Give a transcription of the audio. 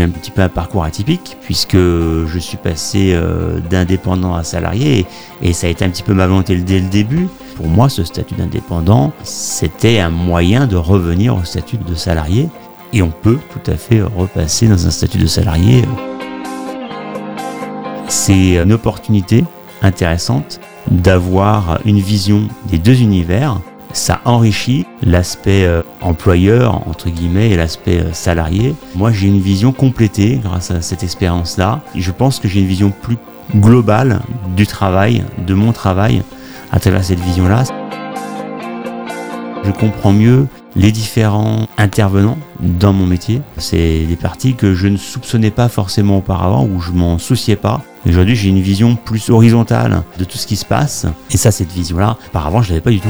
un petit peu un parcours atypique puisque je suis passé euh, d'indépendant à salarié et, ça a été un petit peu ma volonté dès le début. Pour moi, ce statut d'indépendant, c'était un moyen de revenir au statut de salarié et on peut tout à fait repasser dans un statut de salarié. C'est une opportunité intéressante d'avoir une vision des deux univers ça enrichit l'aspect euh, employeur, entre guillemets, et l'aspect euh, salarié. Moi, j'ai une vision complétée grâce à cette expérience-là. Je pense que j'ai une vision plus globale du travail, de mon travail, à travers cette vision-là. Je comprends mieux les différents intervenants dans mon métier. C'est des parties que je ne soupçonnais pas forcément auparavant ou je m'en souciais pas. Aujourd'hui, j'ai une vision plus horizontale de tout ce qui se passe. Et ça, cette vision-là, auparavant, je l'avais pas du tout.